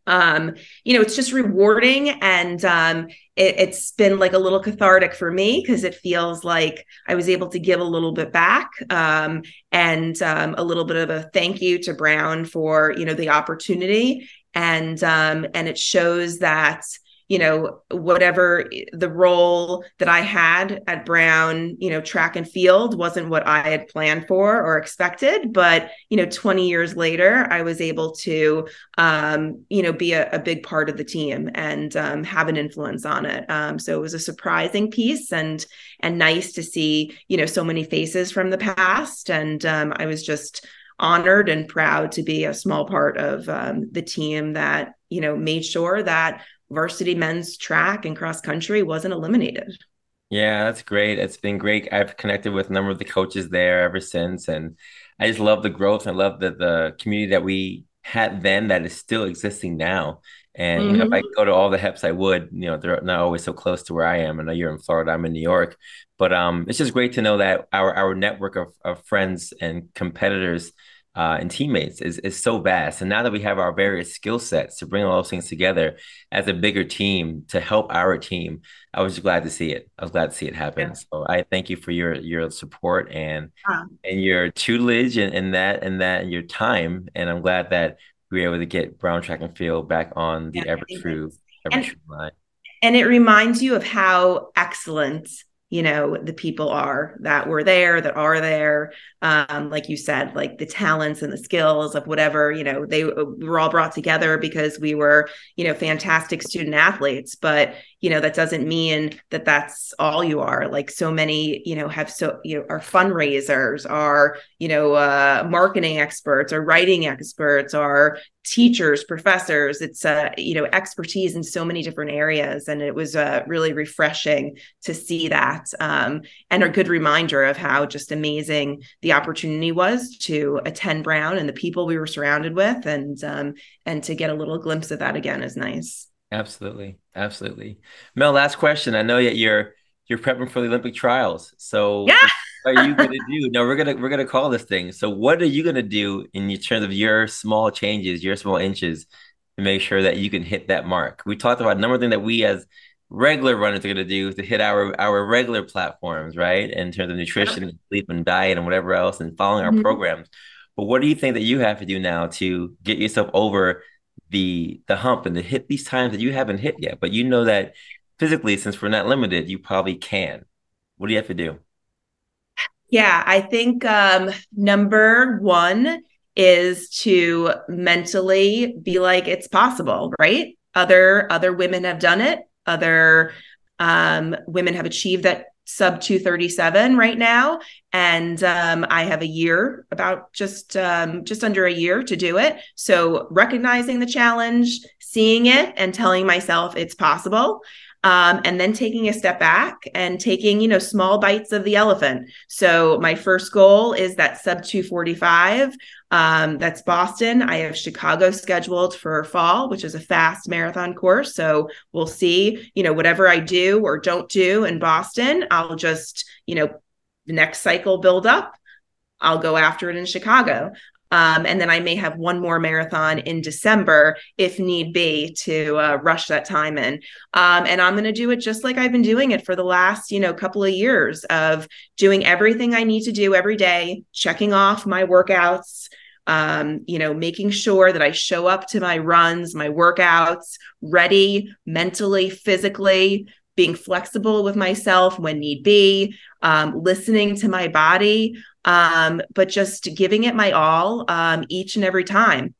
um you know it's just rewarding and um it, has been like a little cathartic for me because it feels like i was able to give a little bit back um and um, a little bit of a thank you to brown for you know the opportunity. And um and it shows that you know whatever the role that i had at brown you know track and field wasn't what i had planned for or expected but you know 20 years later i was able to um, you know be a, a, big part of the team and um, have an influence on it. Um, so it was a surprising piece and and nice to see you know so many faces from the past. And um, i was just honored and proud to be a small part of um, the team that you know made sure that varsity men's track and cross country wasn't eliminated. Yeah, that's great. It's been great. I've connected with a number of the coaches there ever since. And I just love the growth. I love the, the community that we had then that is still existing now. And mm-hmm. you know, if I mm-hmm. go to all the HEPs, I would. You know, they're not always so close to where I am. I know you're in Florida. I'm in New York. But um, it's just great to know that our our network of, of friends and competitors uh, and teammates is, is so vast. And now that we have our various skill sets to bring all those things together as a bigger team to help our team, I was glad to see it. I was glad to see it happen. Yeah. So I thank you for your your support and and your tutelage and, and that and that and your time. And I'm glad that we were able to get Brown Track and Field back on the yeah, ever true ever true line. And it reminds you of how excellent you know the people are that were there that are there. Um, like you said like the talents and the skills of whatever you know they uh, were all brought together because we were you know fantastic student athletes. But you know that doesn't mean that that's all you are. Like so many you know have so you know are fundraisers are you know uh, marketing experts or writing experts are teachers professors it's uh you know expertise in so many different areas and it was uh, really refreshing to see that um, and a good reminder of how just amazing the opportunity was to attend brown and the people we were surrounded with and um, and to get a little glimpse of that again is nice. Absolutely. Absolutely. Mel last question. I know that you're you're prepping for the olympic trials so yeah are you going to do? No, we're gonna we're gonna call this thing. So, what are you gonna do in terms of your small changes, your small inches, to make sure that you can hit that mark? We talked about a number of things that we as regular runners are going to do to hit our our regular platforms, right? In terms of nutrition, and sleep, and diet, and whatever else, and following our mm-hmm. programs. But what do you think that you have to do now to get yourself over the the hump and to hit these times that you haven't hit yet? But you know that physically, since we're not limited, you probably can. What do you have to do? Yeah, I think um, number one is to mentally be like it's possible, right? Other other women have done it. Other um, women have achieved that sub 237 right now and um, i have a year about just um, just under a year to do it so recognizing the challenge seeing it and telling myself it's possible um, and then taking a step back and taking you know small bites of the elephant. So my first goal is that sub 245 um, that's boston. I have chicago scheduled for fall which is a fast marathon course. So we'll see you know whatever i do or don't do in boston i'll just you know the next cycle build up. I'll go after it in Chicago. Um, and then I may have one more marathon in December if need be to uh, rush that time in. Um, and I'm going to do it just like I've been doing it for the last, you know, couple of years of doing everything I need to do every day, checking off my workouts, um, you know, making sure that I show up to my runs, my workouts, ready mentally, physically, being flexible with myself when need be, um, listening to my body, um, but just giving it my all um, each and every time.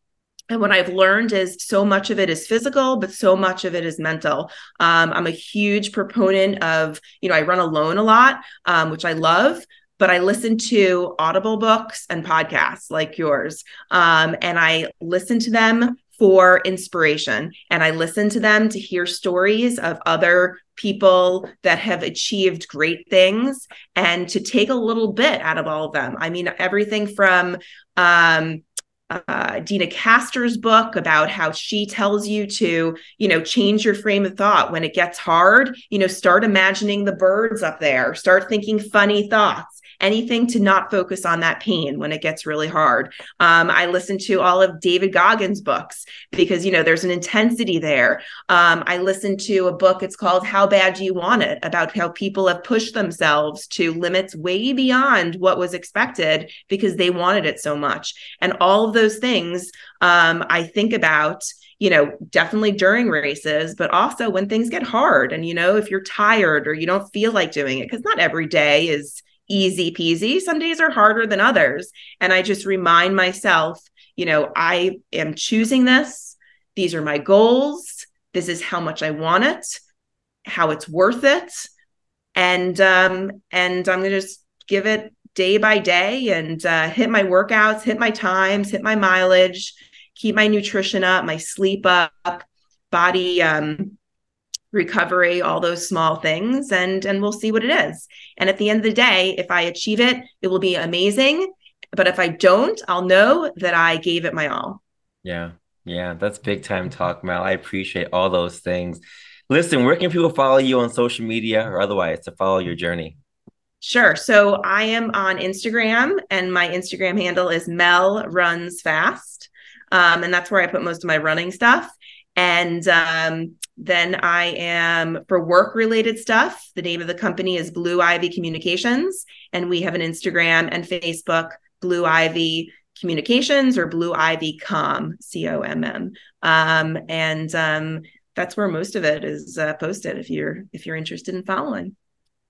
And what I've learned is so much of it is physical, but so much of it is mental. Um, I'm a huge proponent of, you know, I run alone a lot, um, which I love, but I listen to Audible books and podcasts like yours. Um, and I listen to them for inspiration. And I listen to them to hear stories of other people that have achieved great things and to take a little bit out of all of them. I mean, everything from, um, uh, Deena Kastor's book about how she tells you to, you know, change your frame of thought when it gets hard. You know, start imagining the birds up there, start thinking funny thoughts anything to not focus on that pain when it gets really hard. Um, I listen to all of David Goggins' books because, you know, there's an intensity there. Um, I listened to a book, it's called How Bad Do You Want It? about how people have pushed themselves to limits way beyond what was expected because they wanted it so much. And all of those things um, I think about you know, definitely during races, but also when things get hard and, you know, if you're tired or you don't feel like doing it, because not every day is easy peasy. Some days are harder than others. And I just remind myself, you know, I am choosing this. These are my goals. This is how much I want it, how it's worth it. And um, and I'm gonna just give it day by day and uh, hit my workouts, hit my times, hit my mileage, keep my nutrition up, my sleep up, body um, recovery all those small things and and we'll see what it is. And at the end of the day if i achieve it it will be amazing. But if i don't i'll know that i gave it my all. Yeah. Yeah that's big time talk mel i appreciate all those things. Listen where can people follow you on social media or otherwise to follow your journey? Sure. So I am on Instagram, and my Instagram handle is Mel Runs Fast. Um, and that's where I put most of my running stuff. And um, then I am for work related stuff. The name of the company is Blue Ivy Communications, and we have an Instagram and Facebook, Blue Ivy Communications or Blue Ivy Com, C O M M. Um, and um, that's where most of it is uh, posted. If you're if you're interested in following.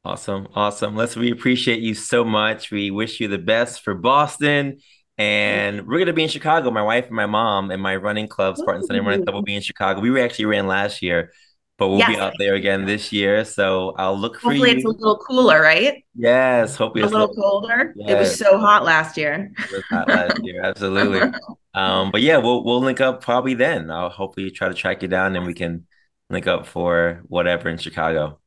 Awesome, awesome. Let's we appreciate you so much. We wish you the best for Boston and we're gonna be in Chicago. My wife and my mom and my running club, Spartan Sunday Running Club, will be in Chicago. We actually ran last year, but we'll yes. be out there again this year. So I'll look for hopefully it's a little cooler, right? Yes, hopefully a little, little colder. Yes. It was so hot last year. It was hot last year, absolutely. um, but yeah, we'll we'll link up probably then. I'll hopefully try to track you down and we can link up for whatever in Chicago.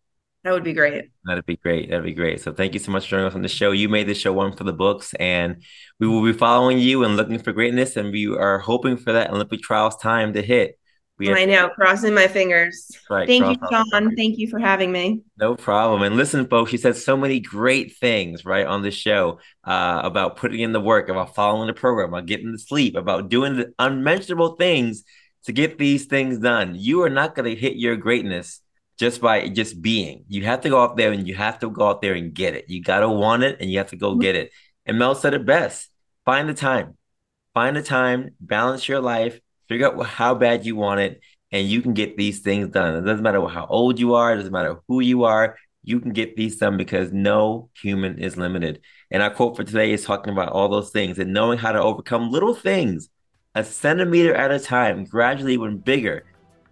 That would be great. That'd be great. That'd be great. So thank you so much for joining us on the show. You made the show one for the books, and we will be following you and looking for greatness. And we are hoping for that Olympic trials time to hit. We I know, crossing my fingers. Right, Thank you, Sean. Thank you for having me. No problem. And listen, folks, she said so many great things, right, on the show uh, about putting in the work, about following the program, about getting the sleep, about doing the unmentionable things to get these things done. You are not going to hit your greatness just by just being. You have to go out there and you have to go out there and get it. You got to want it and you have to go get it. And Mel said it best find the time, find the time, balance your life, figure out how bad you want it, and you can get these things done. It doesn't matter how old you are, it doesn't matter who you are, you can get these done because no human is limited. And our quote for today is talking about all those things and knowing how to overcome little things a centimeter at a time, gradually when bigger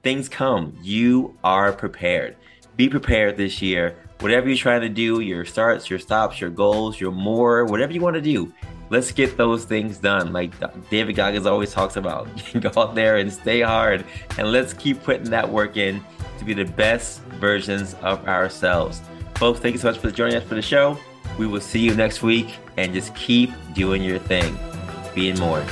things come, you are prepared. Be prepared this year. Whatever you're trying to do, your starts, your stops, your goals, your more, whatever you want to do, let's get those things done. Like David Goggins always talks about, go out there and stay hard, and let's keep putting that work in to be the best versions of ourselves. Folks, thank you so much for joining us for the show. We will see you next week, and just keep doing your thing, being more.